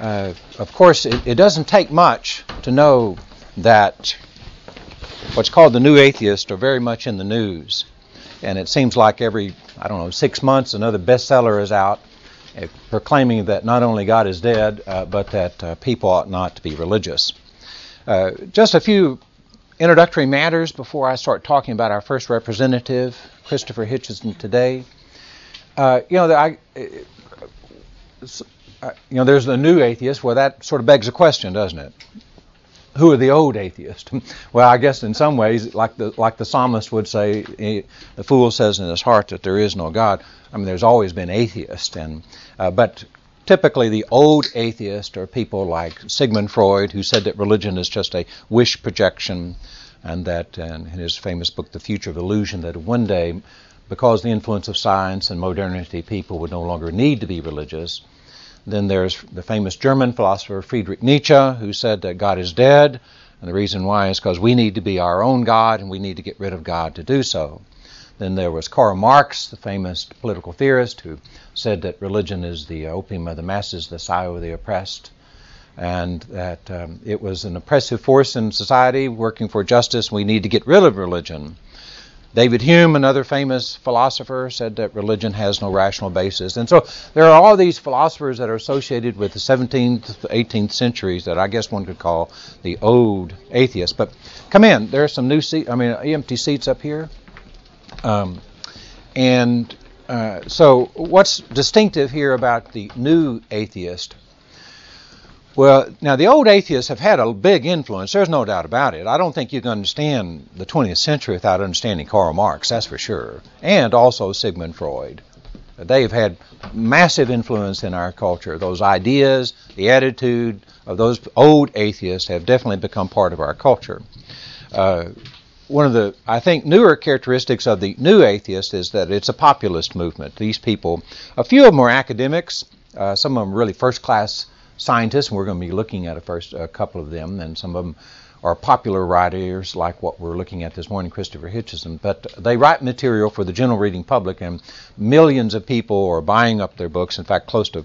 Uh, of course, it, it, doesn't take much to know that what's called the new atheist are very much in the news. And it seems like every, I don't know, six months another bestseller is out uh, proclaiming that not only God is dead, uh, but that uh, people ought not to be religious. Uh, just a few introductory matters before I start talking about our first representative, Christopher Hitchens, today. Uh, you know, I, uh, you know, there's the new atheist. Well, that sort of begs a question, doesn't it? Who are the old atheists? well, I guess in some ways, like the like the psalmist would say, he, the fool says in his heart that there is no God. I mean, there's always been atheists, and uh, but typically the old atheists are people like Sigmund Freud, who said that religion is just a wish projection, and that in his famous book, The Future of Illusion, that one day, because the influence of science and modernity, people would no longer need to be religious then there's the famous German philosopher Friedrich Nietzsche, who said that God is dead, and the reason why is because we need to be our own God and we need to get rid of God to do so. Then there was Karl Marx, the famous political theorist, who said that religion is the opium of the masses, the sire of the oppressed, and that um, it was an oppressive force in society working for justice. We need to get rid of religion. David Hume, another famous philosopher, said that religion has no rational basis. And so there are all these philosophers that are associated with the 17th, 18th centuries that I guess one could call the old atheists. But come in. There are some new seats, I mean, empty seats up here. Um, and uh, so what's distinctive here about the new atheist well, now the old atheists have had a big influence. There's no doubt about it. I don't think you can understand the 20th century without understanding Karl Marx, that's for sure, and also Sigmund Freud. They've had massive influence in our culture. Those ideas, the attitude of those old atheists have definitely become part of our culture. Uh, one of the, I think, newer characteristics of the new atheist is that it's a populist movement. These people, a few of them are academics, uh, some of them really first class scientists, and we're going to be looking at a first a couple of them, and some of them are popular writers like what we're looking at this morning, Christopher Hitchens. But they write material for the general reading public, and millions of people are buying up their books. In fact, close to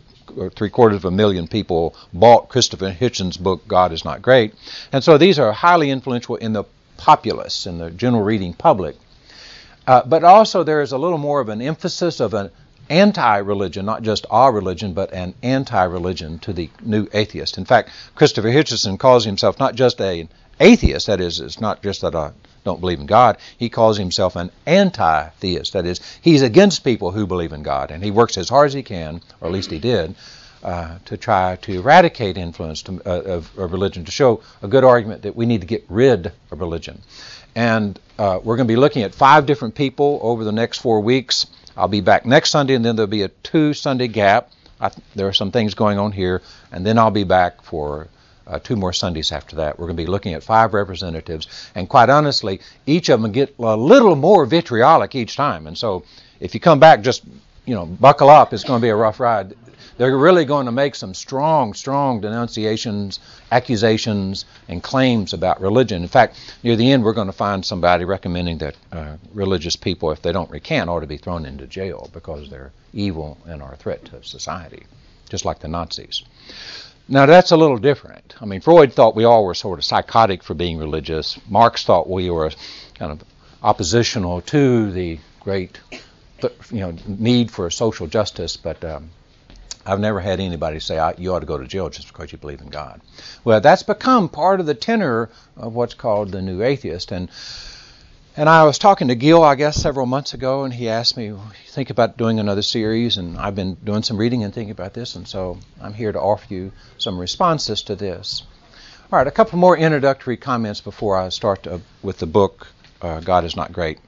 three quarters of a million people bought Christopher Hitchens' book, God is Not Great. And so these are highly influential in the populace, in the general reading public. Uh, but also there is a little more of an emphasis of an anti religion, not just our religion, but an anti religion to the new atheist. In fact, Christopher Hitchens calls himself not just an atheist, that is, it's not just that I don't believe in God, he calls himself an anti theist. That is, he's against people who believe in God, and he works as hard as he can, or at least he did. Uh, to try to eradicate influence to, uh, of, of, religion, to show a good argument that we need to get rid of religion. And uh, we're going to be looking at five different people over the next four weeks. I'll be back next Sunday, and then there'll be a two Sunday gap. I, there are some things going on here, and then I'll be back for uh, two more Sundays after that. We're going to be looking at five representatives, and quite honestly, each of them get a little more vitriolic each time. And so, if you come back, just you know, buckle up. It's going to be a rough ride they're really going to make some strong, strong denunciations, accusations, and claims about religion. In fact, near the end, we're going to find somebody recommending that uh, religious people, if they don't recant, ought to be thrown into jail because they're evil and are a threat to society, just like the Nazis. Now, that's a little different. I mean, Freud thought we all were sort of psychotic for being religious. Marx thought we were kind of oppositional to the great you know, need for social justice, but um, I've never had anybody say, you ought to go to jail just because you believe in God. Well, that's become part of the tenor of what's called the New Atheist. And and I was talking to Gil, I guess, several months ago, and he asked me, think about doing another series, and I've been doing some reading and thinking about this, and so I'm here to offer you some responses to this. All right, a couple more introductory comments before I start to, with the book, uh, God is Not Great.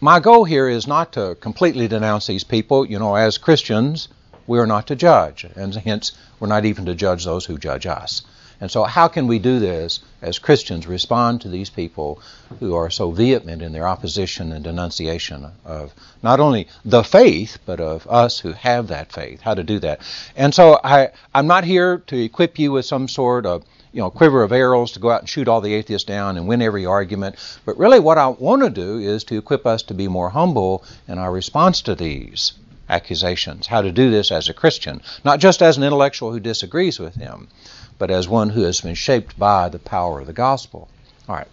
My goal here is not to completely denounce these people. You know, as Christians, we are not to judge, and hence we're not even to judge those who judge us. And so, how can we do this as Christians? Respond to these people who are so vehement in their opposition and denunciation of not only the faith, but of us who have that faith. How to do that? And so, I, I'm not here to equip you with some sort of you know, quiver of arrows to go out and shoot all the atheists down and win every argument. But really, what I want to do is to equip us to be more humble in our response to these accusations. How to do this as a Christian, not just as an intellectual who disagrees with him, but as one who has been shaped by the power of the gospel. All right.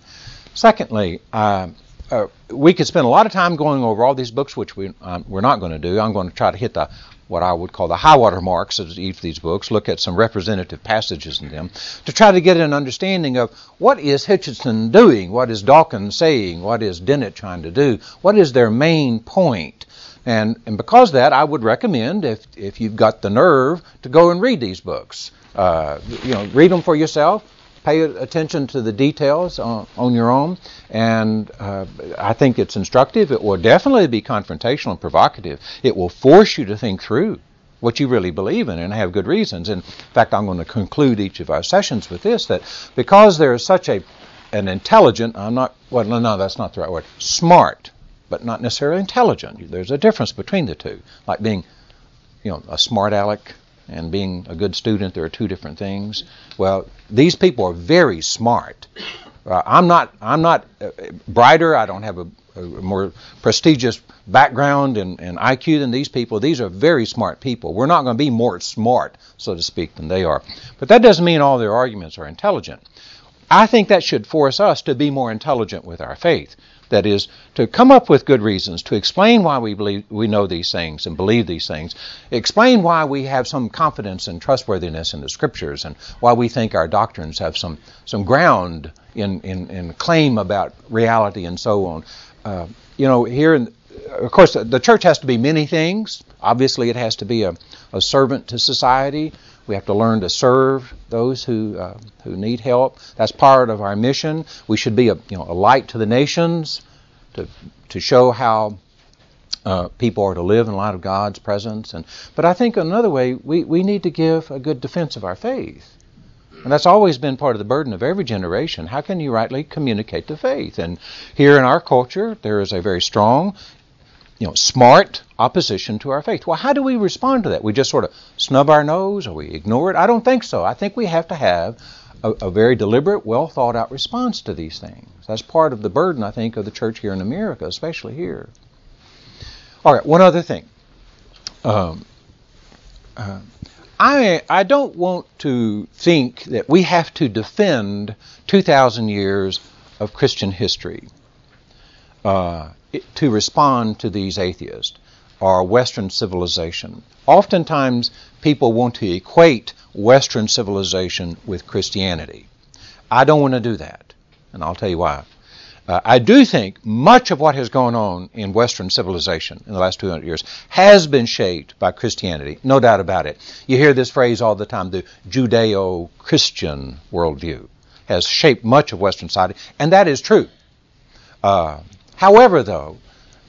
Secondly, uh, uh, we could spend a lot of time going over all these books, which we, um, we're not going to do. I'm going to try to hit the what I would call the high water marks of each of these books, look at some representative passages in them, to try to get an understanding of what is Hitchison doing, what is Dawkins saying, what is Dennett trying to do, what is their main point. And, and because that, I would recommend, if, if you've got the nerve, to go and read these books. Uh, you know, read them for yourself, pay attention to the details on, on your own, and uh, I think it's instructive. It will definitely be confrontational and provocative. It will force you to think through what you really believe in and have good reasons. In fact, I'm going to conclude each of our sessions with this that because there is such a an intelligent, I'm not, well, no, that's not the right word, smart, but not necessarily intelligent. There's a difference between the two. Like being, you know, a smart aleck and being a good student, there are two different things. Well, these people are very smart. Uh, I'm not. I'm not uh, brighter. I don't have a, a more prestigious background and, and, IQ than these people. These are very smart people. We're not going to be more smart, so to speak, than they are. But that doesn't mean all their arguments are intelligent. I think that should force us to be more intelligent with our faith. That is, to come up with good reasons, to explain why we believe we know these things and believe these things, explain why we have some confidence and trustworthiness in the scriptures, and why we think our doctrines have some, some ground in, in, in claim about reality and so on. Uh, you know, here, in, of course, the church has to be many things. Obviously, it has to be a, a servant to society. We have to learn to serve those who uh, who need help. That's part of our mission. We should be a you know a light to the nations, to to show how uh, people are to live in light of God's presence. And but I think another way we, we need to give a good defense of our faith. And that's always been part of the burden of every generation. How can you rightly communicate the faith? And here in our culture, there is a very strong you know, smart opposition to our faith. Well, how do we respond to that? We just sort of snub our nose or we ignore it? I don't think so. I think we have to have a, a very deliberate, well thought out response to these things. That's part of the burden, I think, of the church here in America, especially here. All right, one other thing. Um, uh, I I don't want to think that we have to defend 2,000 years of Christian history. Uh, to respond to these atheists or Western civilization. Oftentimes, people want to equate Western civilization with Christianity. I don't want to do that, and I'll tell you why. Uh, I do think much of what has gone on in Western civilization in the last 200 years has been shaped by Christianity, no doubt about it. You hear this phrase all the time the Judeo Christian worldview has shaped much of Western society, and that is true. Uh, However, though,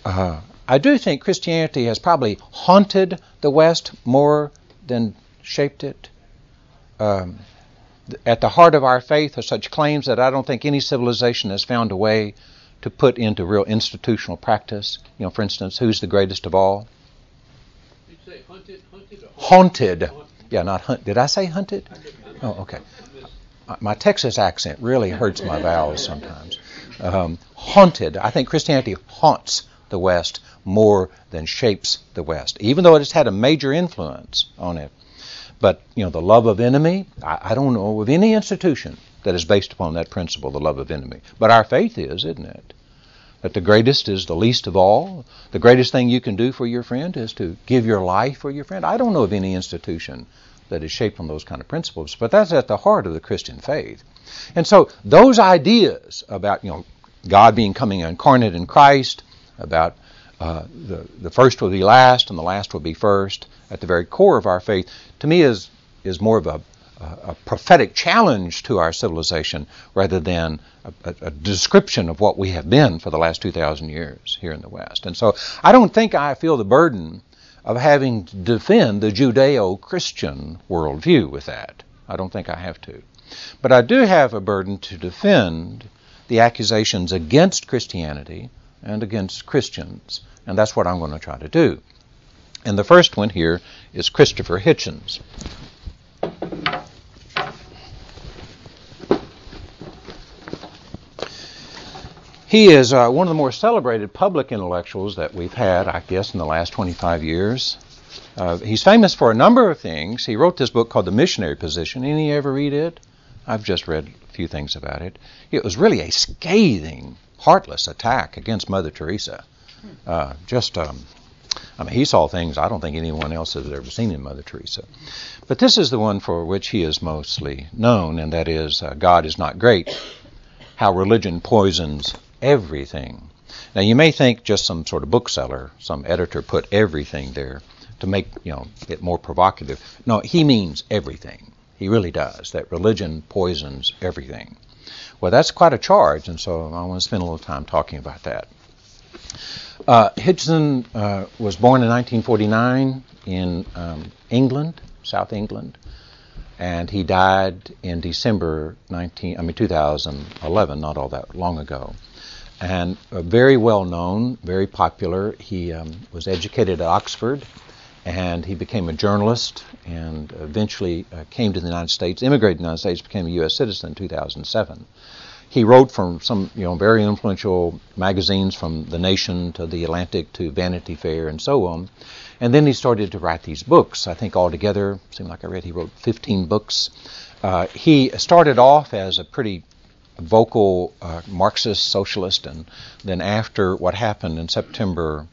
uh, I do think Christianity has probably haunted the West more than shaped it. Um, at the heart of our faith are such claims that I don't think any civilization has found a way to put into real institutional practice. You know, for instance, who's the greatest of all? Hunted, hunted, haunted. Yeah, not hunt. Did I say hunted? Oh, okay. My Texas accent really hurts my vowels sometimes um, haunted. I think Christianity haunts the West more than shapes the West, even though it has had a major influence on it. But you know, the love of enemy. I, I don't know of any institution that is based upon that principle, the love of enemy. But our faith is, isn't it? That the greatest is the least of all. The greatest thing you can do for your friend is to give your life for your friend. I don't know of any institution that is shaped on those kind of principles, but that's at the heart of the Christian faith. And so those ideas about you know God being coming incarnate in Christ, about uh, the the first will be last and the last will be first, at the very core of our faith, to me is is more of a a prophetic challenge to our civilization rather than a, a, description of what we have been for the last 2,000 years here in the West. And so I don't think I feel the burden of having to defend the Judeo Christian worldview with that. I don't think I have to. But I do have a burden to defend the accusations against Christianity and against Christians. And that's what I'm going to try to do. And the first one here is Christopher Hitchens. He is uh, one of the more celebrated public intellectuals that we've had, I guess, in the last 25 years. Uh, he's famous for a number of things. He wrote this book called The Missionary Position. Any ever read it? I've just read a few things about it. It was really a scathing, heartless attack against Mother Teresa. Uh, just, um, I mean, he saw things I don't think anyone else has ever seen in Mother Teresa. But this is the one for which he is mostly known, and that is uh, God is not great. How religion poisons everything. Now, you may think just some sort of bookseller, some editor put everything there to make you know it more provocative. No, he means everything. He really does. That religion poisons everything. Well, that's quite a charge, and so I want to spend a little time talking about that. Uh, Hitchison uh, was born in 1949 in um, England, South England, and he died in December 19, I mean 2011, not all that long ago. And uh, very well known, very popular. He um, was educated at Oxford and he became a journalist and eventually uh, came to the United States, immigrated to the United States, became a U.S. citizen in 2007. He wrote from some, you know, very influential magazines from The Nation to The Atlantic to Vanity Fair and so on. And then he started to write these books. I think altogether, seemed like I read he wrote 15 books. Uh, he started off as a pretty vocal uh, Marxist socialist, and then after what happened in September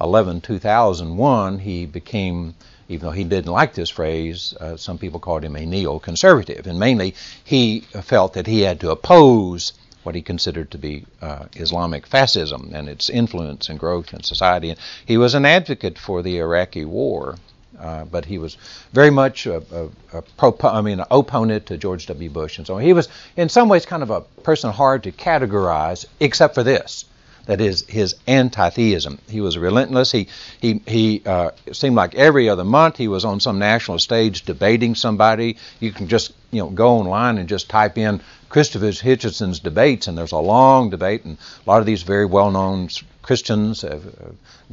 11, 2001, he became, even though he didn't like this phrase, uh, some people called him a neoconservative. And mainly, he felt that he had to oppose what he considered to be uh, Islamic fascism and its influence and growth in society. And he was an advocate for the Iraqi war. Uh, but he was very much a, a, a pro, I mean, an opponent to George W. Bush and so on. He was, in some ways, kind of a person hard to categorize, except for this that is his anti-theism. He was relentless. He he he uh, seemed like every other month he was on some national stage debating somebody. You can just you know go online and just type in Christopher Hitchenson's debates, and there's a long debate, and a lot of these very well-known Christians have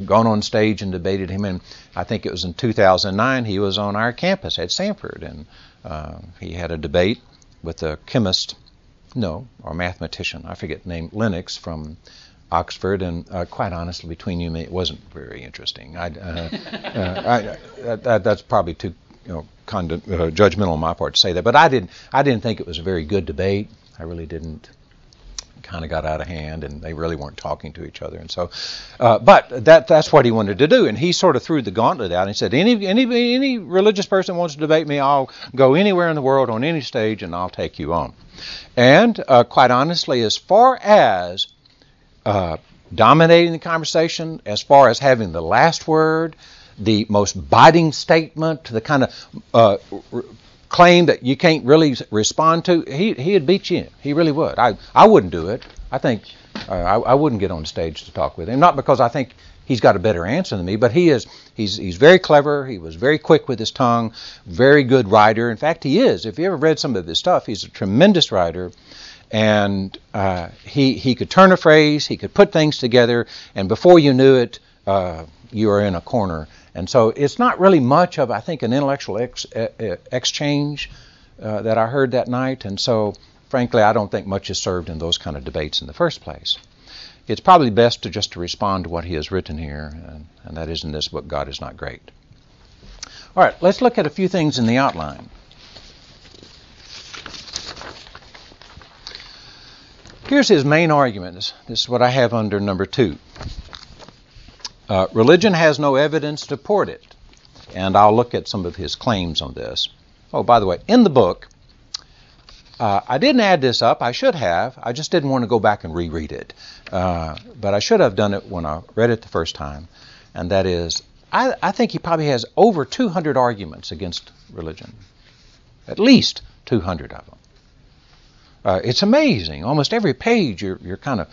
gone on stage and debated him. And I think it was in 2009 he was on our campus at Samford, and uh, he had a debate with a chemist, no, or mathematician, I forget name, Lennox from Oxford, and uh, quite honestly, between you and me, it wasn't very interesting. I, uh, uh, I, that, that's probably too you know, uh, judgmental on my part to say that, but I didn't. I didn't think it was a very good debate. I really didn't. Kind of got out of hand, and they really weren't talking to each other, and so. Uh, but that that's what he wanted to do, and he sort of threw the gauntlet out and said, "Any any any religious person wants to debate me, I'll go anywhere in the world on any stage, and I'll take you on." And uh, quite honestly, as far as uh, dominating the conversation as far as having the last word, the most biting statement, the kind of uh, r- claim that you can't really respond to, he, he'd beat you in. He really would. I, I wouldn't do it. I think uh, I, I wouldn't get on stage to talk with him. Not because I think he's got a better answer than me, but he is he's he's very clever. He was very quick with his tongue, very good writer. In fact, he is. If you ever read some of his stuff, he's a tremendous writer and uh, he he could turn a phrase, he could put things together, and before you knew it, uh, you were in a corner. And so it's not really much of I think an intellectual ex, exchange uh, that I heard that night. And so frankly, I don't think much is served in those kind of debates in the first place. It's probably best to just to respond to what he has written here, and, and that is in this book, God is not great. All right, let's look at a few things in the outline. Here's his main argument. This, this is what I have under number two. Uh, religion has no evidence to support it. And I'll look at some of his claims on this. Oh, by the way, in the book, uh, I didn't add this up. I should have. I just didn't want to go back and reread it. Uh, but I should have done it when I read it the first time. And that is, I, I think he probably has over 200 arguments against religion. At least 200 of them. Uh, it's amazing. Almost every page, you're you're kind of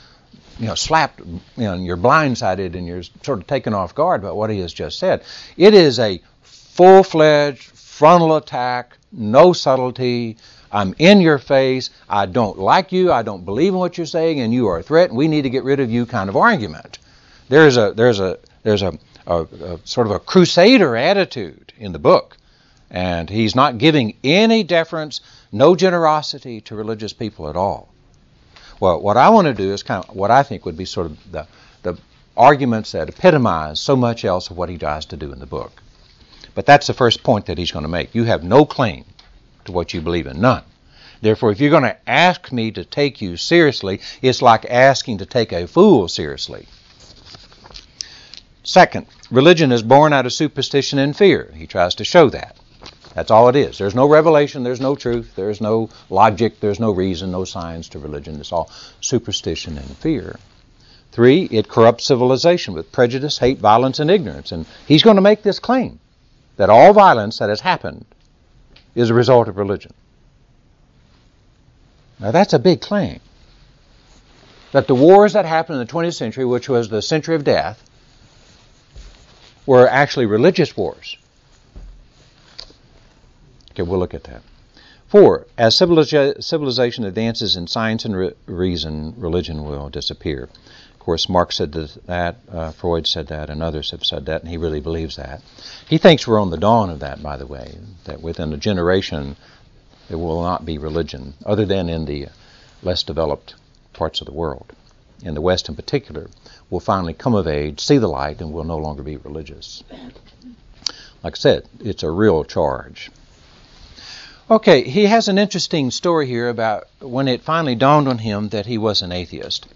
you know slapped, you know, you're blindsided, and you're sort of taken off guard by what he has just said. It is a full-fledged frontal attack, no subtlety. I'm in your face. I don't like you. I don't believe in what you're saying, and you are a threat. And we need to get rid of you. Kind of argument. There's a there's a there's a, a, a sort of a crusader attitude in the book, and he's not giving any deference no generosity to religious people at all. Well, what I want to do is kind of what I think would be sort of the, the arguments that epitomize so much else of what he tries to do in the book. But that's the first point that he's going to make. You have no claim to what you believe in, none. Therefore, if you're going to ask me to take you seriously, it's like asking to take a fool seriously. Second, religion is born out of superstition and fear. He tries to show that. That's all it is. There's no revelation, there's no truth, there's no logic, there's no reason, no science to religion. It's all superstition and fear. Three, it corrupts civilization with prejudice, hate, violence, and ignorance. And he's going to make this claim that all violence that has happened is a result of religion. Now that's a big claim. That the wars that happened in the 20th century, which was the century of death, were actually religious wars. Okay, we'll look at that. Four, as civilization advances in science and re- reason, religion will disappear. Of course, Marx said that, uh, Freud said that, and others have said that, and he really believes that. He thinks we're on the dawn of that, by the way, that within a generation there will not be religion, other than in the less developed parts of the world. In the West, in particular, will finally come of age, see the light, and will no longer be religious. Like I said, it's a real charge. Okay, he has an interesting story here about when it finally dawned on him that he was an atheist.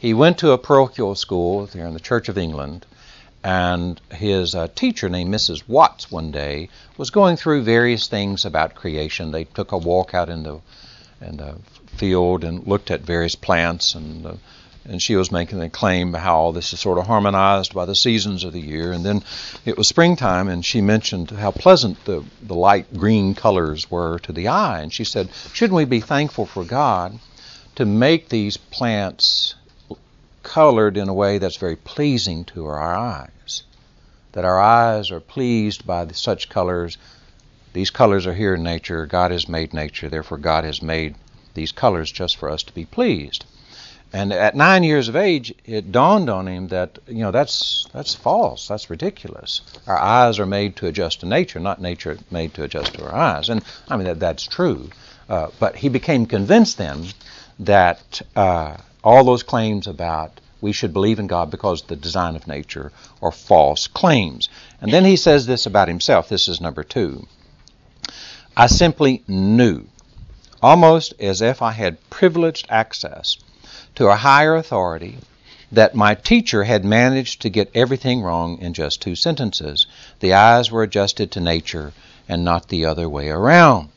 He went to a parochial school there in the Church of England, and his uh, teacher, named Mrs. Watts, one day was going through various things about creation. They took a walk out in the, in the field and looked at various plants and uh, and she was making the claim how this is sort of harmonized by the seasons of the year. And then it was springtime, and she mentioned how pleasant the, the light green colors were to the eye. And she said, Shouldn't we be thankful for God to make these plants colored in a way that's very pleasing to our eyes? That our eyes are pleased by such colors. These colors are here in nature. God has made nature. Therefore, God has made these colors just for us to be pleased. And at nine years of age, it dawned on him that you know that's that's false. That's ridiculous. Our eyes are made to adjust to nature, not nature made to adjust to our eyes. And I mean that that's true. Uh, but he became convinced then that uh, all those claims about we should believe in God because the design of nature are false claims. And then he says this about himself. This is number two. I simply knew, almost as if I had privileged access to a higher authority that my teacher had managed to get everything wrong in just two sentences. The eyes were adjusted to nature and not the other way around.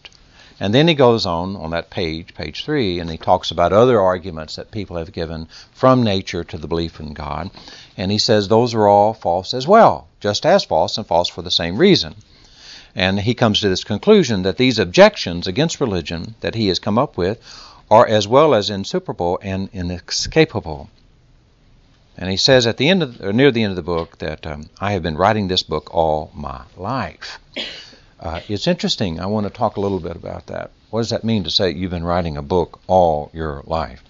And then he goes on on that page, page three, and he talks about other arguments that people have given from nature to the belief in God. And he says those are all false as well, just as false and false for the same reason. And he comes to this conclusion that these objections against religion that he has come up with are as well as insuperable and inescapable. And he says at the end of, or near the end of the book that um, I have been writing this book all my life. Uh, it's interesting. I want to talk a little bit about that. What does that mean to say you've been writing a book all your life?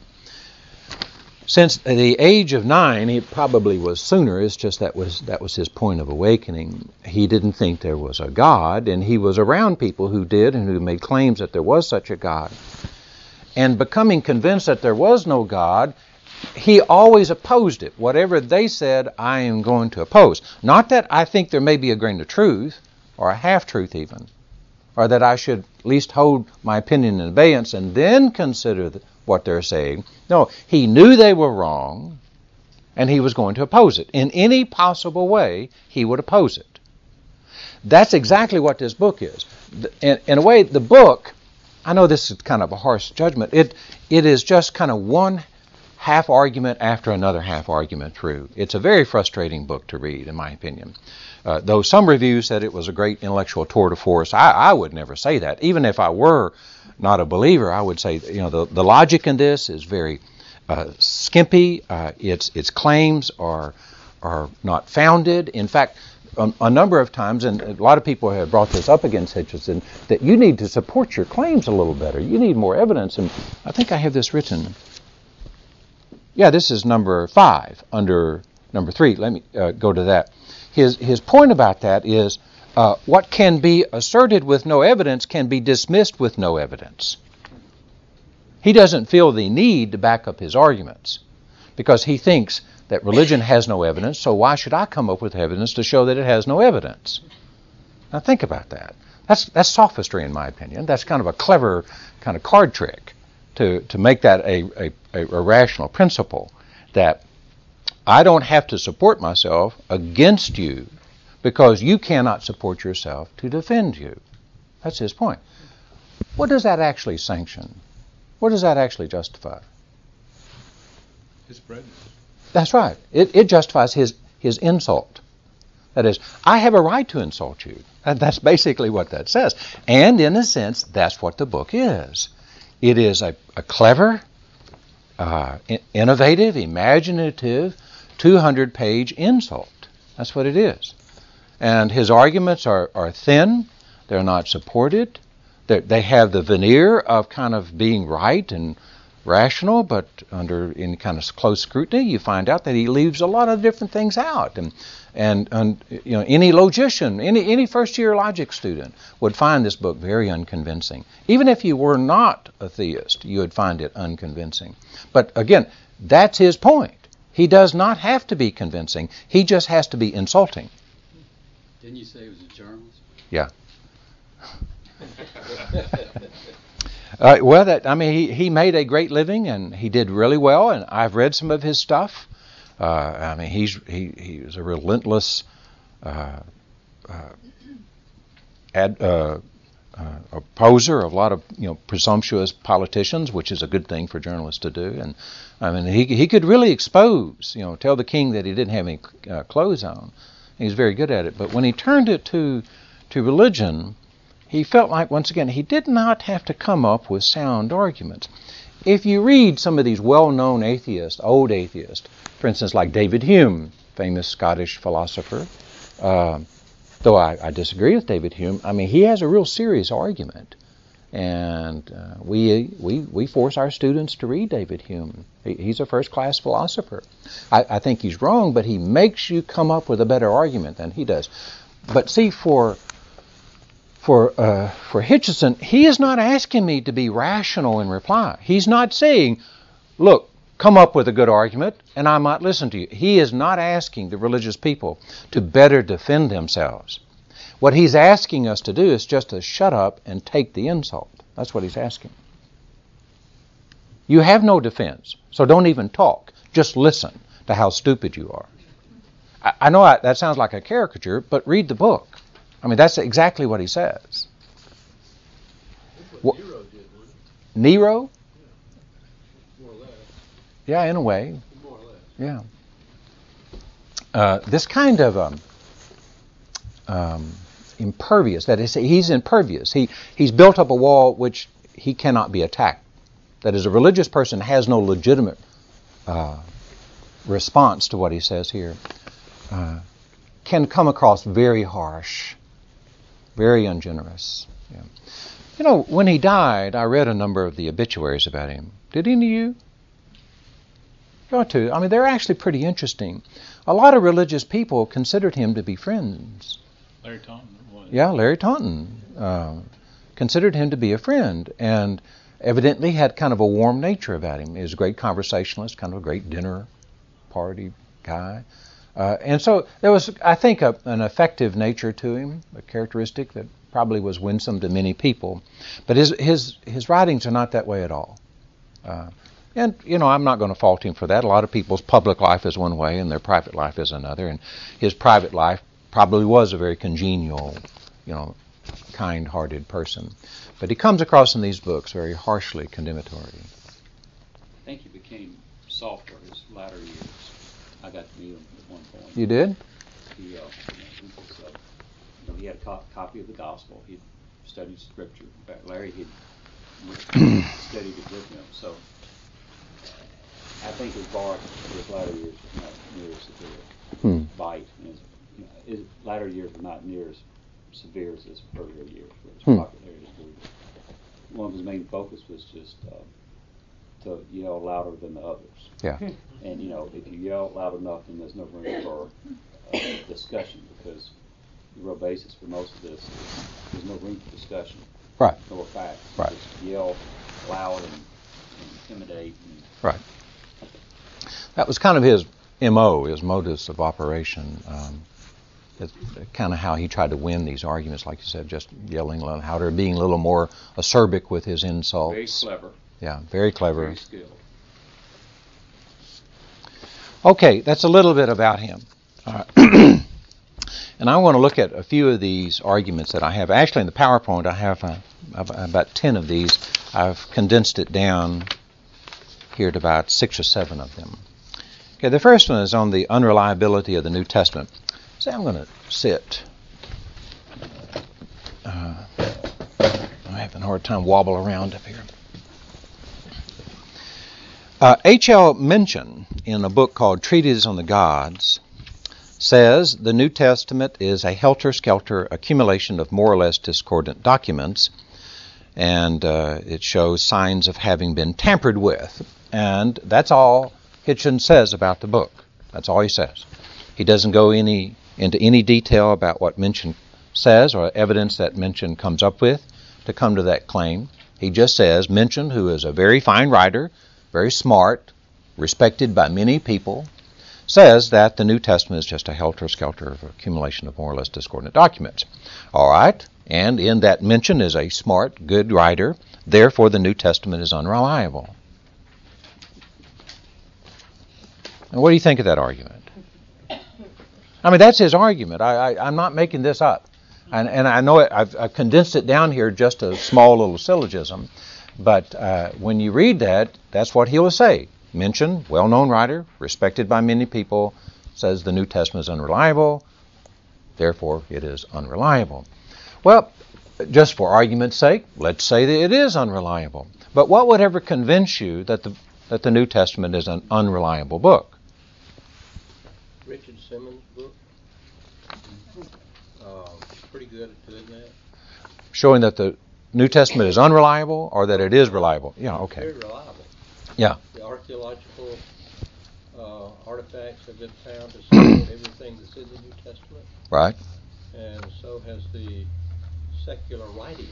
Since the age of nine, he probably was sooner. It's just that was that was his point of awakening. He didn't think there was a God, and he was around people who did and who made claims that there was such a God and becoming convinced that there was no God, he always opposed it. Whatever they said, I am going to oppose. Not that I think there may be a grain of truth, or a half truth even, or that I should at least hold my opinion in abeyance and then consider what they're saying. No, he knew they were wrong, and he was going to oppose it. In any possible way, he would oppose it. That's exactly what this book is. In, in a way, the book I know this is kind of a harsh judgment. It it is just kind of one half argument after another half argument through. It's a very frustrating book to read, in my opinion. Uh, though some reviews said it was a great intellectual tour de force, I, I would never say that. Even if I were not a believer, I would say you know the, the logic in this is very uh, skimpy. Uh, its its claims are are not founded. In fact, a, number of times, and a lot of people have brought this up against Hitchison, that you need to support your claims a little better. You need more evidence. And I think I have this written. Yeah, this is number five under number three. Let me uh, go to that. His, his point about that is uh, what can be asserted with no evidence can be dismissed with no evidence. He doesn't feel the need to back up his arguments because he thinks that religion has no evidence, so why should I come up with evidence to show that it has no evidence? Now think about that. That's, that's sophistry, in my opinion. That's kind of a clever kind of card trick to, to make that a, a, a, rational principle that I don't have to support myself against you because you cannot support yourself to defend you. That's his point. What does that actually sanction? What does that actually justify? His prejudice. That's right. It, it justifies his, his insult. That is, I have a right to insult you. And that's basically what that says. And in a sense, that's what the book is. It is a, a clever, uh, innovative, imaginative, 200 page insult. That's what it is. And his arguments are, are thin, they're not supported, they're, they have the veneer of kind of being right and rational, but under any kind of close scrutiny, you find out that he leaves a lot of different things out. And, and, and you know, any logician, any, any first year logic student would find this book very unconvincing. Even if you were not a theist, you would find it unconvincing. But again, that's his point. He does not have to be convincing, he just has to be insulting. Didn't you say he was a journalist? Yeah. Uh, well, that I mean, he, he made a great living and he did really well. And I've read some of his stuff. Uh, I mean, he's he he was a relentless uh, uh ad, uh, uh, opposer of a lot of you know presumptuous politicians, which is a good thing for journalists to do. And I mean, he he could really expose, you know, tell the king that he didn't have any clothes on. He's very good at it. But when he turned it to to religion, he felt like, once again, he did not have to come up with sound arguments. If you read some of these well known atheists, old atheists, for instance, like David Hume, famous Scottish philosopher, uh, though I, I, disagree with David Hume, I mean, he has a real serious argument. And uh, we, we, we force our students to read David Hume. He, he's a first class philosopher. I, I think he's wrong, but he makes you come up with a better argument than he does. But see, for for uh, for Hitchison, he is not asking me to be rational in reply. He's not saying, "Look, come up with a good argument, and I might listen to you." He is not asking the religious people to better defend themselves. What he's asking us to do is just to shut up and take the insult. That's what he's asking. You have no defense, so don't even talk. Just listen to how stupid you are. I, I know I, that sounds like a caricature, but read the book. I mean, that's exactly what he says. What Nero did, Nero? Yeah. More or less. Yeah, in a way. More or less. Yeah. Uh, this kind of um, um, impervious, that is, he's impervious. He, he's built up a wall which he cannot be attacked. That is, a religious person has no legitimate uh, response to what he says here. Uh, can come across very harsh very ungenerous. Yeah. You know, when he died, I read a number of the obituaries about him. Did any of you? You ought to. I mean, they're actually pretty interesting. A lot of religious people considered him to be friends. Larry Taunton. Was. Yeah, Larry Taunton uh, considered him to be a friend, and evidently had kind of a warm nature about him. He was a great conversationalist, kind of a great dinner party guy. Uh, and so there was, I think, a, an effective nature to him, a characteristic that probably was winsome to many people. But his his his writings are not that way at all. Uh, and you know, I'm not going to fault him for that. A lot of people's public life is one way, and their private life is another. And his private life probably was a very congenial, you know, kind-hearted person. But he comes across in these books very harshly condemnatory. I think he became softer his latter years. I got to meet him you did? He, uh, he, was, uh, you know, he had a co- copy of the gospel. He'd studied scripture. In fact, Larry had studied it with him. So I think his bar his latter years was not near as severe. Hmm. Bite. His, you know, his latter years were not near as severe as his earlier years, where his hmm. popularity grew. One of his main focus was just uh, to yell louder than the others. Yeah. And you know, if you yell loud enough, then there's no room for uh, discussion because the real basis for most of this is there's no room for discussion. Right. No facts. Right. Just yell loud and, intimidate. And Right. That was kind of his MO, his modus of operation. Um, it's kind of how he tried to win these arguments, like you said, just yelling a little louder, being a little more acerbic with his insults. very clever, Yeah, very clever. very skilled. Okay, that's a little bit about him. Uh, and I want to look at a few of these arguments that I have. Actually, in the PowerPoint, I have uh, about 10 of these. I've condensed it down here to about six or seven of them. Okay, the first one is on the unreliability of the New Testament. Say, I'm going to sit. Uh, I'm having a hard time wobble around up here. Uh, H.L. Mencken, in a book called Treatise on the Gods, says the New Testament is a helter skelter accumulation of more or less discordant documents, and uh, it shows signs of having been tampered with. And that's all Hitchens says about the book. That's all he says. He doesn't go any into any detail about what Mencken says or evidence that Mencken comes up with to come to that claim. He just says Mencken, who is a very fine writer, very smart, respected by many people, says that the New Testament is just a helter skelter of accumulation of more or less discordant documents. All right, and in that Mencken is a smart, good writer, therefore the New Testament is unreliable. And what do you think of that argument? I mean, that's his argument. I, I'm not making this up. And, and I know it, I've, I've condensed it down here just a small little syllogism. But uh, when you read that, that's what he'll say. Mencken, well known writer, respected by many people, says the New Testament is unreliable, therefore it is unreliable. Well, just for argument's sake, let's say that it is unreliable. But what would ever convince you that the, that the New Testament is an unreliable book? Richard Simmons' book. Uh, pretty good at doing that. Showing that the New Testament is unreliable or that it is reliable? Yeah, okay. Very reliable. Yeah. The archaeological uh, artifacts have been found to support everything that's in the New Testament, Right? and so has the secular writing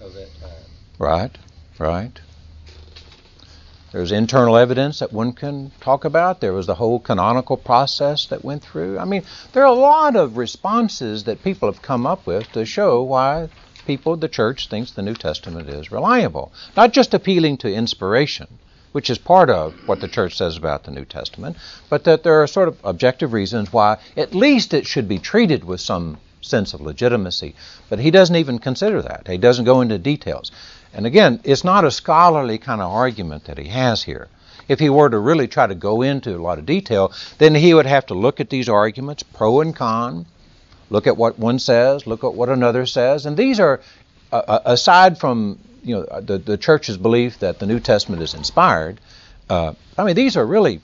of that time. Right, right. There's internal evidence that one can talk about. There was the whole canonical process that went through. I mean, there are a lot of responses that people have come up with to show why people, the church, thinks the New Testament is reliable. Not just appealing to inspiration, which is part of what the church says about the New Testament, but that there are sort of objective reasons why at least it should be treated with some sense of legitimacy. But he doesn't even consider that. He doesn't go into details. And again, it's not a scholarly kind of argument that he has here. If he were to really try to go into a lot of detail, then he would have to look at these arguments, pro and con, look at what one says, look at what another says, and these are, uh, uh, aside from you know the, the church's belief that the New Testament is inspired, uh, I mean these are really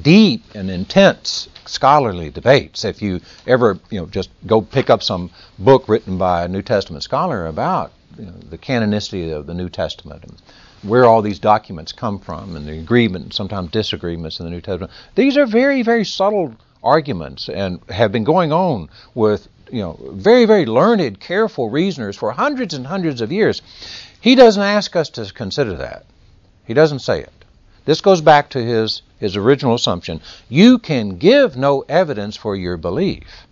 deep and intense scholarly debates. If you ever you know just go pick up some book written by a New Testament scholar about you know, the canonicity of the New Testament and where all these documents come from and the agreement and sometimes disagreements in the New Testament, these are very very subtle arguments and have been going on with you know very very learned careful reasoners for hundreds and hundreds of years. He doesn't ask us to consider that. He doesn't say it. This goes back to his his original assumption. You can give no evidence for your belief.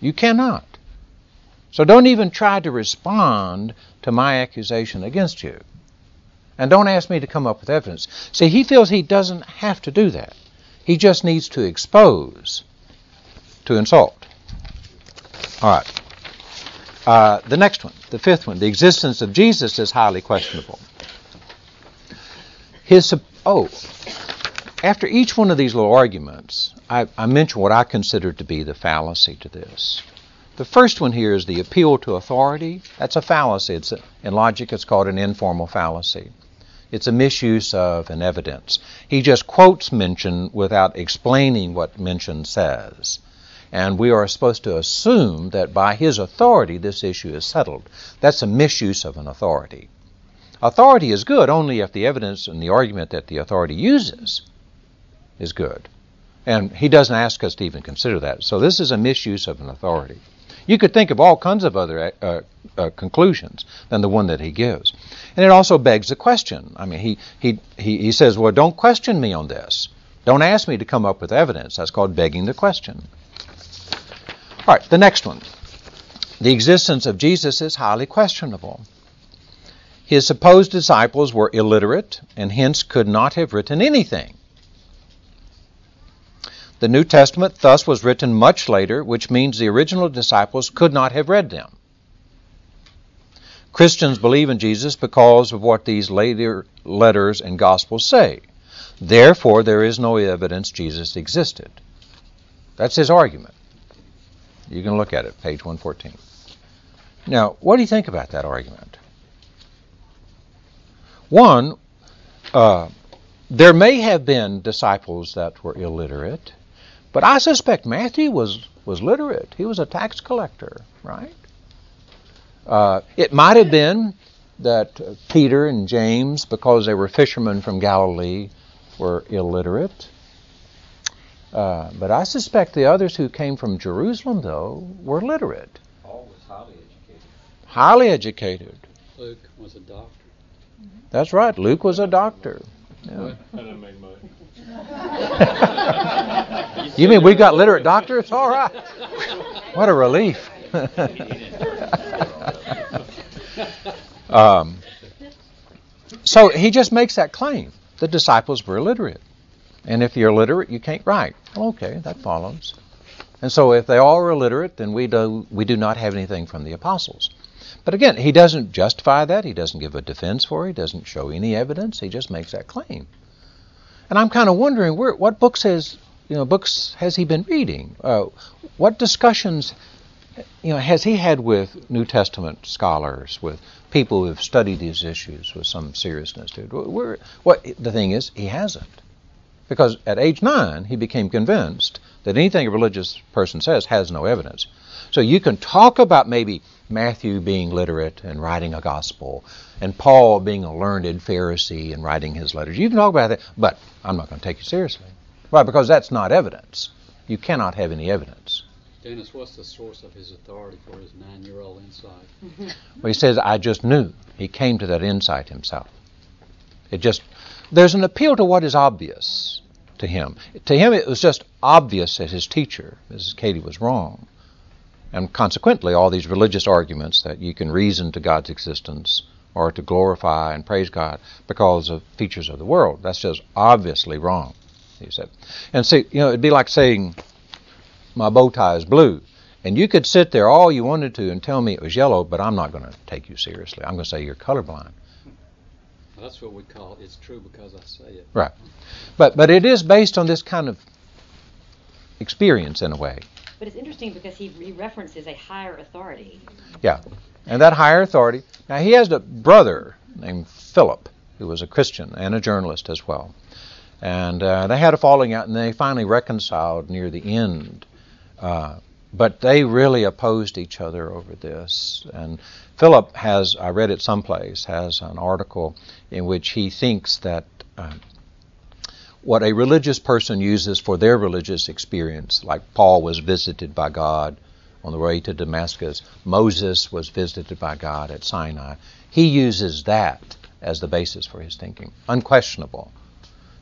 You cannot. So don't even try to respond to my accusation against you. And don't ask me to come up with evidence. See he feels he doesn't have to do that he just needs to expose, to insult. All right. Uh, the next one, the fifth one, the existence of Jesus is highly questionable. His oh, after each one of these little arguments, I, I mention what I consider to be the fallacy to this. The first one here is the appeal to authority. That's a fallacy. It's a, in logic, it's called an informal fallacy. It's a misuse of an evidence. He just quotes Mencken without explaining what Mencken says. And we are supposed to assume that by his authority this issue is settled. That's a misuse of an authority. Authority is good only if the evidence and the argument that the authority uses is good. And he doesn't ask us to even consider that. So this is a misuse of an authority. You could think of all kinds of other uh, uh, conclusions than the one that he gives. And it also begs the question. I mean, he, he, he, he says, well, don't question me on this. Don't ask me to come up with evidence. That's called begging the question. All right, the next one. The existence of Jesus is highly questionable. His supposed disciples were illiterate and hence could not have written anything. The New Testament thus was written much later, which means the original disciples could not have read them. Christians believe in Jesus because of what these later letters and Gospels say. Therefore, there is no evidence Jesus existed. That's his argument. You can look at it, page 114. Now, what do you think about that argument? One, uh, there may have been disciples that were illiterate, but I suspect Matthew was, was literate. He was a tax collector, right? Uh, it might have been that Peter and James, because they were fishermen from Galilee, were illiterate. Uh, but I suspect the others who came from Jerusalem, though, were literate. Paul was highly educated. Highly educated. Luke was a doctor. That's right. Luke was a doctor. Yeah. That doesn't make much. You mean we got literate doctors? All right. What a relief. um, so he just makes that claim. The disciples were illiterate. And if you're illiterate, you can't write. Well, okay, that follows. And so if they all are illiterate, then we do, we do not have anything from the apostles. But again, he doesn't justify that. He doesn't give a defense for it. He doesn't show any evidence. He just makes that claim. And I'm kind of wondering where, what books has you know books has he been reading? Uh, what discussions you know has he had with New Testament scholars, with people who have studied these issues with some seriousness? dude? what the thing is, he hasn't, because at age nine he became convinced that anything a religious person says has no evidence. So you can talk about maybe Matthew being literate and writing a gospel, and Paul being a learned Pharisee and writing his letters. You can talk about that, but I'm not going to take you seriously. Why? Because that's not evidence. You cannot have any evidence. Dennis, what's the source of his authority for his nine-year-old insight? Mm-hmm. Well, he says, I just knew. He came to that insight himself. It just, there's an appeal to what is obvious to him. To him, it was just obvious that his teacher, Mrs. Cady, was wrong. And consequently, all these religious arguments that you can reason to God's existence or to glorify and praise God because of features of the world, that's just obviously wrong, he said. And see, you know, it'd be like saying, my bow tie is blue. And you could sit there all you wanted to and tell me it was yellow, but I'm not going to take you seriously. I'm going to say you're colorblind. Well, that's what we call it's true because I say it. Right. But but it is based on this kind of experience in a way. But it's interesting because he, he references a higher authority. Yeah. And that higher authority. Now he has a brother named Philip who was a Christian and a journalist as well. And uh, they had a falling out and they finally reconciled near the end. Uh, but they really opposed each other over this. And Philip has, I read it someplace, has an article in which he thinks that uh, what a religious person uses for their religious experience, like Paul was visited by God on the way to Damascus, Moses was visited by God at Sinai, he uses that as the basis for his thinking. Unquestionable.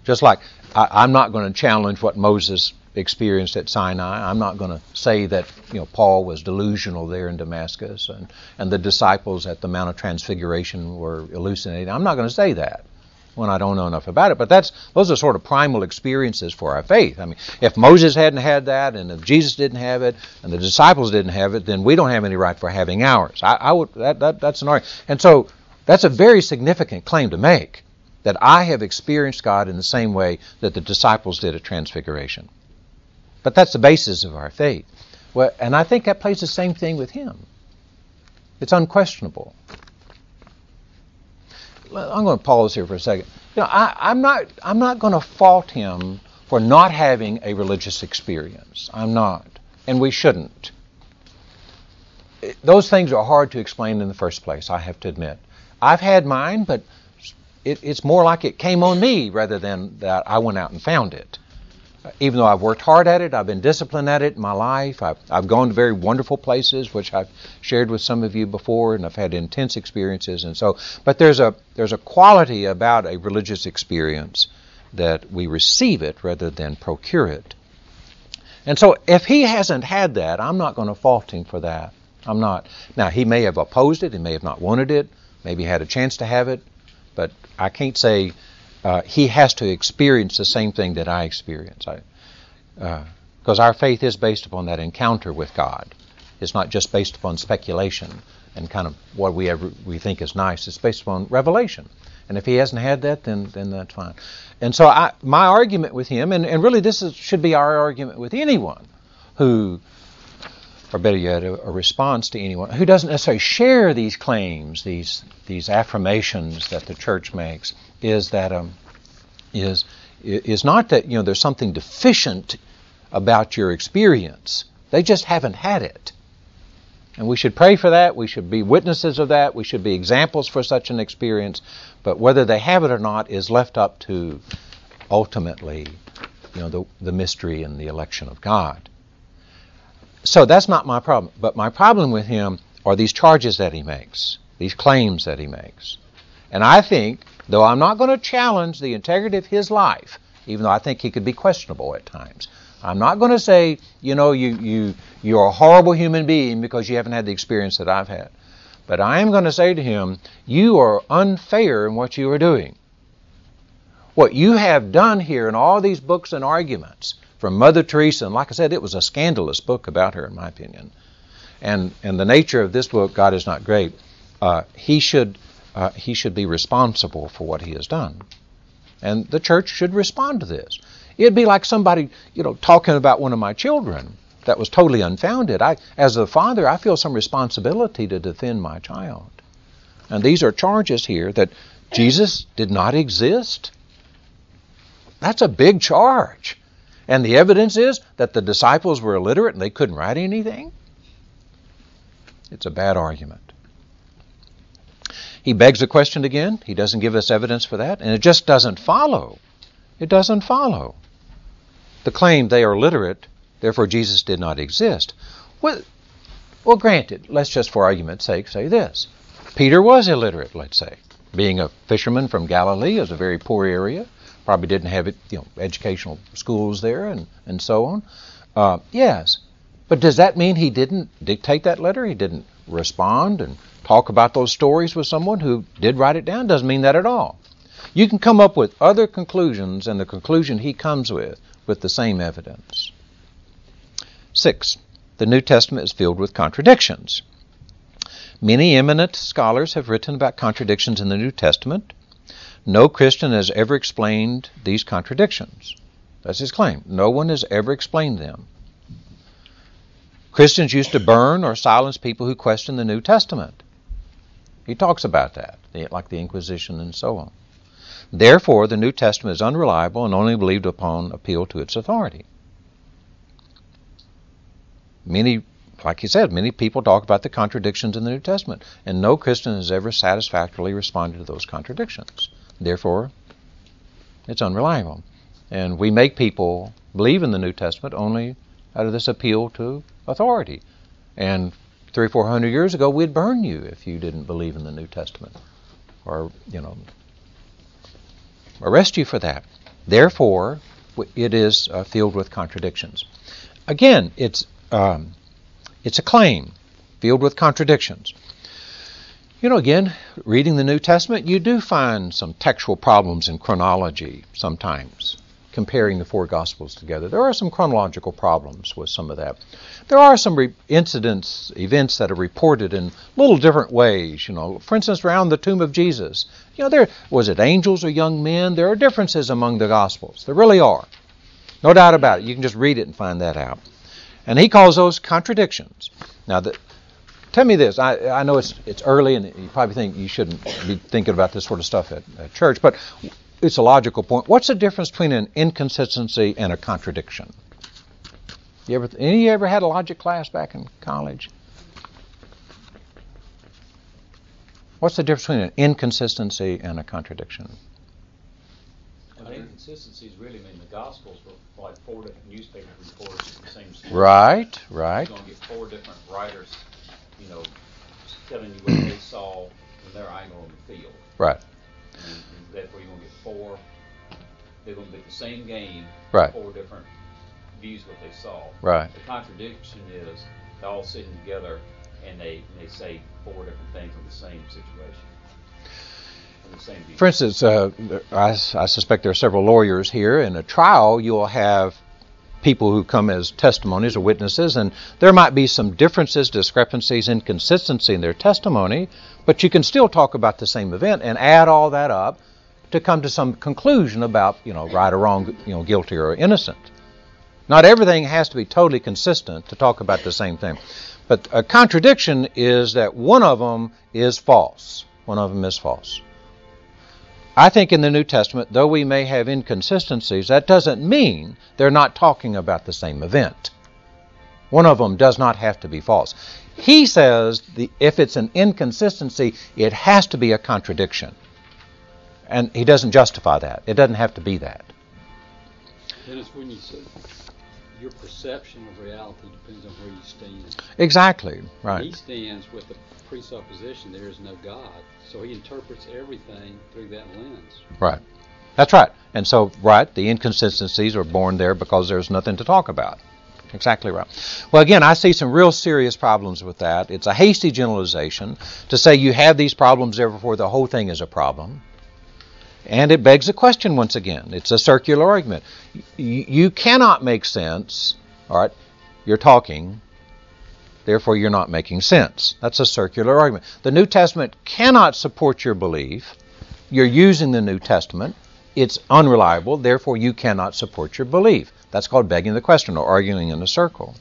Just like I, am not going to challenge what Moses experienced at Sinai. I'm not going to say that you know Paul was delusional there in Damascus and, and the disciples at the Mount of Transfiguration were hallucinating. I'm not going to say that when I don't know enough about it. But that's those are sort of primal experiences for our faith. I mean, if Moses hadn't had that, and if Jesus didn't have it, and the disciples didn't have it, then we don't have any right for having ours. I, I would that, that that's an argument. And so that's a very significant claim to make that I have experienced God in the same way that the disciples did at Transfiguration. But that's the basis of our faith. Well, and I think that plays the same thing with him. It's unquestionable. I'm going to pause here for a second. You know, I, am not. I'm not going to fault him for not having a religious experience. I'm not, and we shouldn't. Those things are hard to explain in the first place. I have to admit. I've had mine, but it, it's more like it came on me rather than that I went out and found it. Even though I've worked hard at it, I've been disciplined at it in my life. I've, I've gone to very wonderful places, which I've shared with some of you before, and I've had intense experiences. And so, but there's a there's a quality about a religious experience that we receive it rather than procure it. And so, if he hasn't had that, I'm not going to fault him for that. I'm not. Now, he may have opposed it, he may have not wanted it, maybe had a chance to have it, but I can't say uh, he has to experience the same thing that I experience. Because uh, our faith is based upon that encounter with God. It's not just based upon speculation and kind of what we ever we think is nice. It's based upon revelation. And if he hasn't had that, then then that's fine. And so I, my argument with him, and, and really this is, should be our argument with anyone who, or better yet, a, a response to anyone who doesn't necessarily share these claims, these these affirmations that the church makes, is that um, is is not that you know there's something deficient about your experience. They just haven't had it. And we should pray for that. We should be witnesses of that. We should be examples for such an experience. But whether they have it or not is left up to ultimately, you know, the, the mystery and the election of God. So that's not my problem. But my problem with him are these charges that he makes, these claims that he makes. And I think Though I'm not going to challenge the integrity of his life, even though I think he could be questionable at times. I'm not going to say, you know, you, you, you're a horrible human being because you haven't had the experience that I've had. But I am going to say to him, you are unfair in what you are doing. What you have done here in all these books and arguments from Mother Teresa, and like I said, it was a scandalous book about her, in my opinion. And, and the nature of this book, God is Not Great, uh, he should uh, he should be responsible for what he has done. And the church should respond to this. It'd be like somebody, you know, talking about one of my children that was totally unfounded. I, as a father, I feel some responsibility to defend my child. And these are charges here that Jesus did not exist. That's a big charge. And the evidence is that the disciples were illiterate and they couldn't write anything. It's a bad argument. He begs the question again. He doesn't give us evidence for that. And it just doesn't follow. It doesn't follow. The claim they are literate, therefore Jesus did not exist. Well, well, granted, let's just for argument's sake say this. Peter was illiterate, let's say. Being a fisherman from Galilee is a very poor area. Probably didn't have it, you know, educational schools there and, and so on. Uh, yes. But does that mean he didn't dictate that letter? He didn't respond and talk about those stories with someone who did write it down doesn't mean that at all. You can come up with other conclusions and the conclusion he comes with with the same evidence. Six, the New Testament is filled with contradictions. Many eminent scholars have written about contradictions in the New Testament. No Christian has ever explained these contradictions. That's his claim. No one has ever explained them. Christians used to burn or silence people who questioned the New Testament. He talks about that, like the Inquisition and so on. Therefore, the New Testament is unreliable and only believed upon appeal to its authority. Many, like he said, many people talk about the contradictions in the New Testament, and no Christian has ever satisfactorily responded to those contradictions. Therefore, it's unreliable. And we make people believe in the New Testament only out of this appeal to authority. And three, four hundred years ago, we'd burn you if you didn't believe in the New Testament, or you know, arrest you for that. Therefore, it is uh, filled with contradictions. Again, it's um, it's a claim filled with contradictions. You know, again, reading the New Testament, you do find some textual problems in chronology sometimes comparing the four Gospels together. There are some chronological problems with some of that. There are some re- incidents, events that are reported in little different ways. You know, for instance, around the tomb of Jesus. You know, there was it angels or young men? There are differences among the Gospels. There really are. No doubt about it. You can just read it and find that out. And he calls those contradictions. Now, the, tell me this. I, I know it's it's early, and you probably think you shouldn't be thinking about this sort of stuff at, at church. But it's a logical point. What's the difference between an inconsistency and a contradiction? You ever any you ever had a logic class back in college? What's the difference between an inconsistency and a contradiction? Inconsistencies really mean the Gospels were like four different newspaper reports of the same story. Right, right. You're going to get four different writers, you know, telling you what they saw from their angle on the field. Right. And, and therefore, you're going to get four. They're going to get the same game. Right. Four different views what they saw. Right. The contradiction is they're all sitting together and they they say four different things on the same situation. On the same view. For instance, uh, I, I suspect there are several lawyers here. In a trial, you'll have people who come as testimonies or witnesses, and there might be some differences, discrepancies, inconsistency in their testimony, but you can still talk about the same event and add all that up to come to some conclusion about, you know, right or wrong, you know, guilty or innocent. Not everything has to be totally consistent to talk about the same thing. But a contradiction is that one of them is false. One of them is false. I think in the New Testament, though we may have inconsistencies, that doesn't mean they're not talking about the same event. One of them does not have to be false. He says the, if it's an inconsistency, it has to be a contradiction. And he doesn't justify that. It doesn't have to be that. It's when you say your perception of reality depends on where you stand. Exactly, He right. stands with the presupposition there is no God, so he interprets everything through that lens. Right. That's right. And so, right, the inconsistencies are born there because there's nothing to talk about. Exactly right. Well, again, I see some real serious problems with that. It's a hasty generalization to say you have these problems, therefore the whole thing is a problem. And it begs a question once again. It's a circular argument. You cannot make sense, all right, you're talking, therefore you're not making sense. That's a circular argument. The New Testament cannot support your belief. You're using the New Testament. It's unreliable, therefore you cannot support your belief. That's called begging the question or arguing in a circle.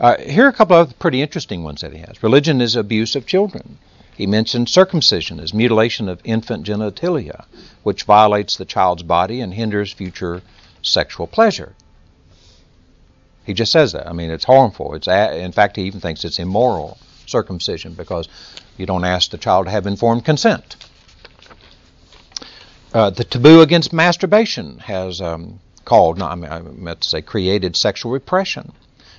Uh, here are a couple of pretty interesting ones that he has. Religion is abuse of children. He mentions circumcision as mutilation of infant genitalia, which violates the child's body and hinders future sexual pleasure. He just says that. I mean, it's harmful. It's in fact, he even thinks it's immoral circumcision because you don't ask the child to have informed consent. Uh, the taboo against masturbation has um, called, no, I, mean, I meant to say, created sexual repression,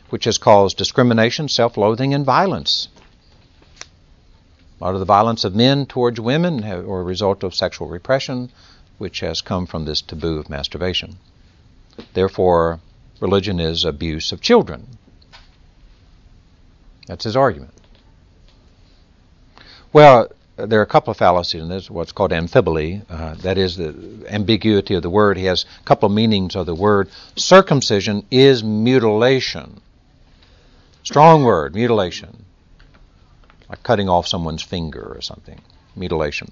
which has caused discrimination, self-loathing, and violence. A lot of the violence of men towards women have, a result of sexual repression, which has come from this taboo of masturbation. Therefore, religion is abuse of children. That's his argument. Well, there are a couple of fallacies in this, what's called amphiboly. Uh, that is the ambiguity of the word. He has a couple of meanings of the word. Circumcision is mutilation. Strong word, mutilation. Like cutting off someone's finger or something. Mutilation.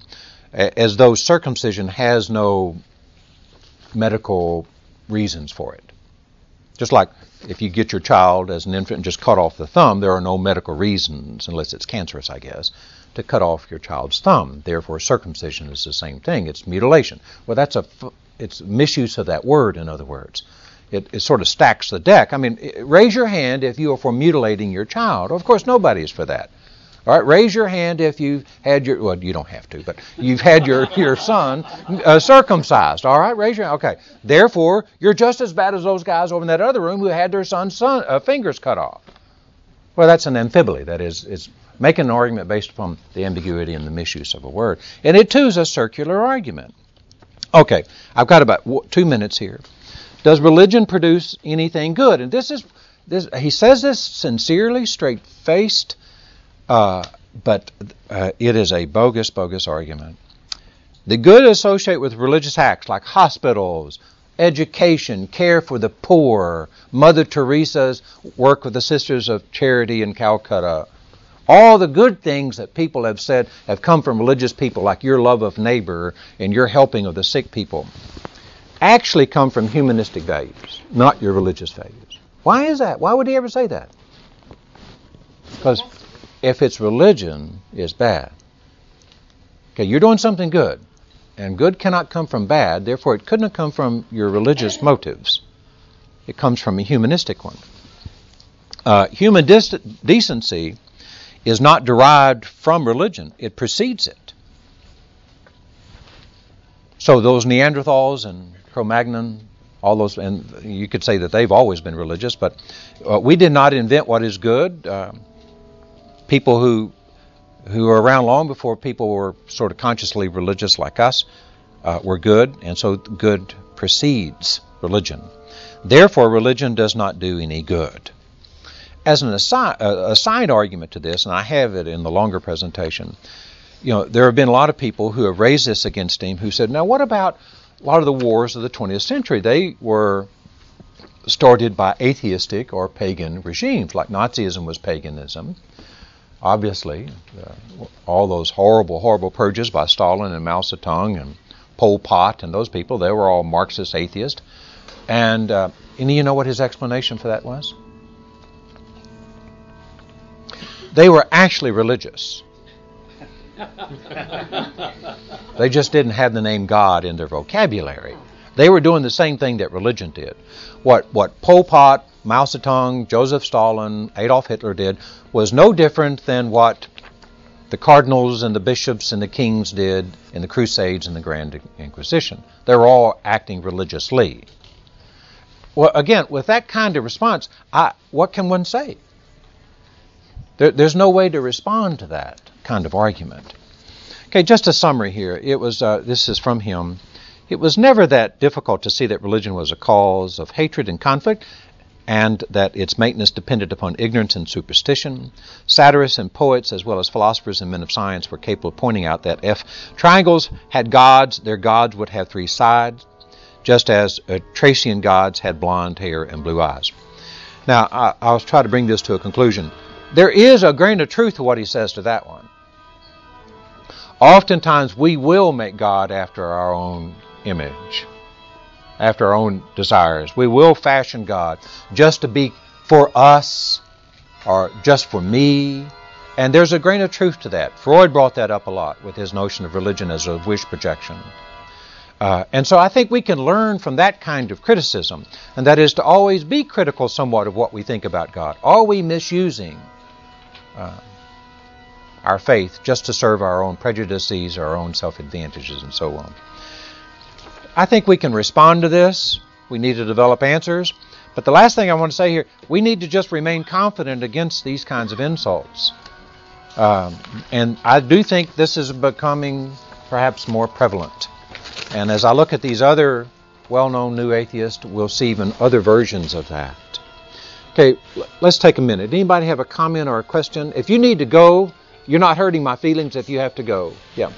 As though circumcision has no medical reasons for it. Just like if you get your child as an infant and just cut off the thumb, there are no medical reasons, unless it's cancerous, I guess, to cut off your child's thumb. Therefore, circumcision is the same thing. It's mutilation. Well, that's a it's misuse of that word. In other words, it, it sort of stacks the deck. I mean, raise your hand if you are for mutilating your child. Of course, nobody is for that. All right, raise your hand if you've had your well, you don't have to, but you've had your your son uh, circumcised. All right, raise your hand. okay. Therefore, you're just as bad as those guys over in that other room who had their son's son, uh, fingers cut off. Well, that's an amphiboly. That is, it's making an argument based upon the ambiguity and the misuse of a word, and it too is a circular argument. Okay, I've got about two minutes here. Does religion produce anything good? And this is this. He says this sincerely, straight faced. Uh, but uh, it is a bogus, bogus argument. The good associated with religious acts like hospitals, education, care for the poor, Mother Teresa's work with the Sisters of Charity in Calcutta, all the good things that people have said have come from religious people, like your love of neighbor and your helping of the sick people, actually come from humanistic values, not your religious values. Why is that? Why would he ever say that? Because if it's religion, is bad. Okay, you're doing something good, and good cannot come from bad. Therefore, it couldn't have come from your religious motives. It comes from a humanistic one. Uh, human dis- decency is not derived from religion; it precedes it. So those Neanderthals and Cro-Magnon, all those, and you could say that they've always been religious, but uh, we did not invent what is good. Uh, people who who were around long before people were sort of consciously religious like us uh, were good, and so good precedes religion. Therefore, religion does not do any good. As an aside, a side argument to this, and I have it in the longer presentation, you know, there have been a lot of people who have raised this against him who said, now what about a lot of the wars of the 20th century? They were started by atheistic or pagan regimes, like Nazism was paganism. Obviously, uh, all those horrible, horrible purges by Stalin and Mao Zedong and Pol Pot and those people, they were all Marxist atheists. And, uh, and you know what his explanation for that was? They were actually religious. they just didn't have the name God in their vocabulary. They were doing the same thing that religion did. What what Pol Pot, Mao Zedong, Joseph Stalin, Adolf Hitler did was no different than what the cardinals and the bishops and the kings did in the Crusades and the Grand Inquisition. They were all acting religiously. Well, again, with that kind of response, I, what can one say? There, there's no way to respond to that kind of argument. Okay, just a summary here. It was uh, this is from him. It was never that difficult to see that religion was a cause of hatred and conflict, and that its maintenance depended upon ignorance and superstition. Satirists and poets, as well as philosophers and men of science, were capable of pointing out that if triangles had gods, their gods would have three sides, just as uh, Thracian gods had blonde hair and blue eyes. Now, I, I'll try to bring this to a conclusion. There is a grain of truth to what he says to that one. Oftentimes, we will make God after our own image, after our own desires. We will fashion God just to be for us or just for me. And there's a grain of truth to that. Freud brought that up a lot with his notion of religion as a wish projection. Uh, and so I think we can learn from that kind of criticism, and that is to always be critical somewhat of what we think about God. Are we misusing uh, our faith just to serve our own prejudices, our own self advantages, and so on. I think we can respond to this. We need to develop answers. But the last thing I want to say here we need to just remain confident against these kinds of insults. Um, and I do think this is becoming perhaps more prevalent. And as I look at these other well known new atheists, we'll see even other versions of that. Okay, let's take a minute. Anybody have a comment or a question? If you need to go, you're not hurting my feelings if you have to go. Yeah.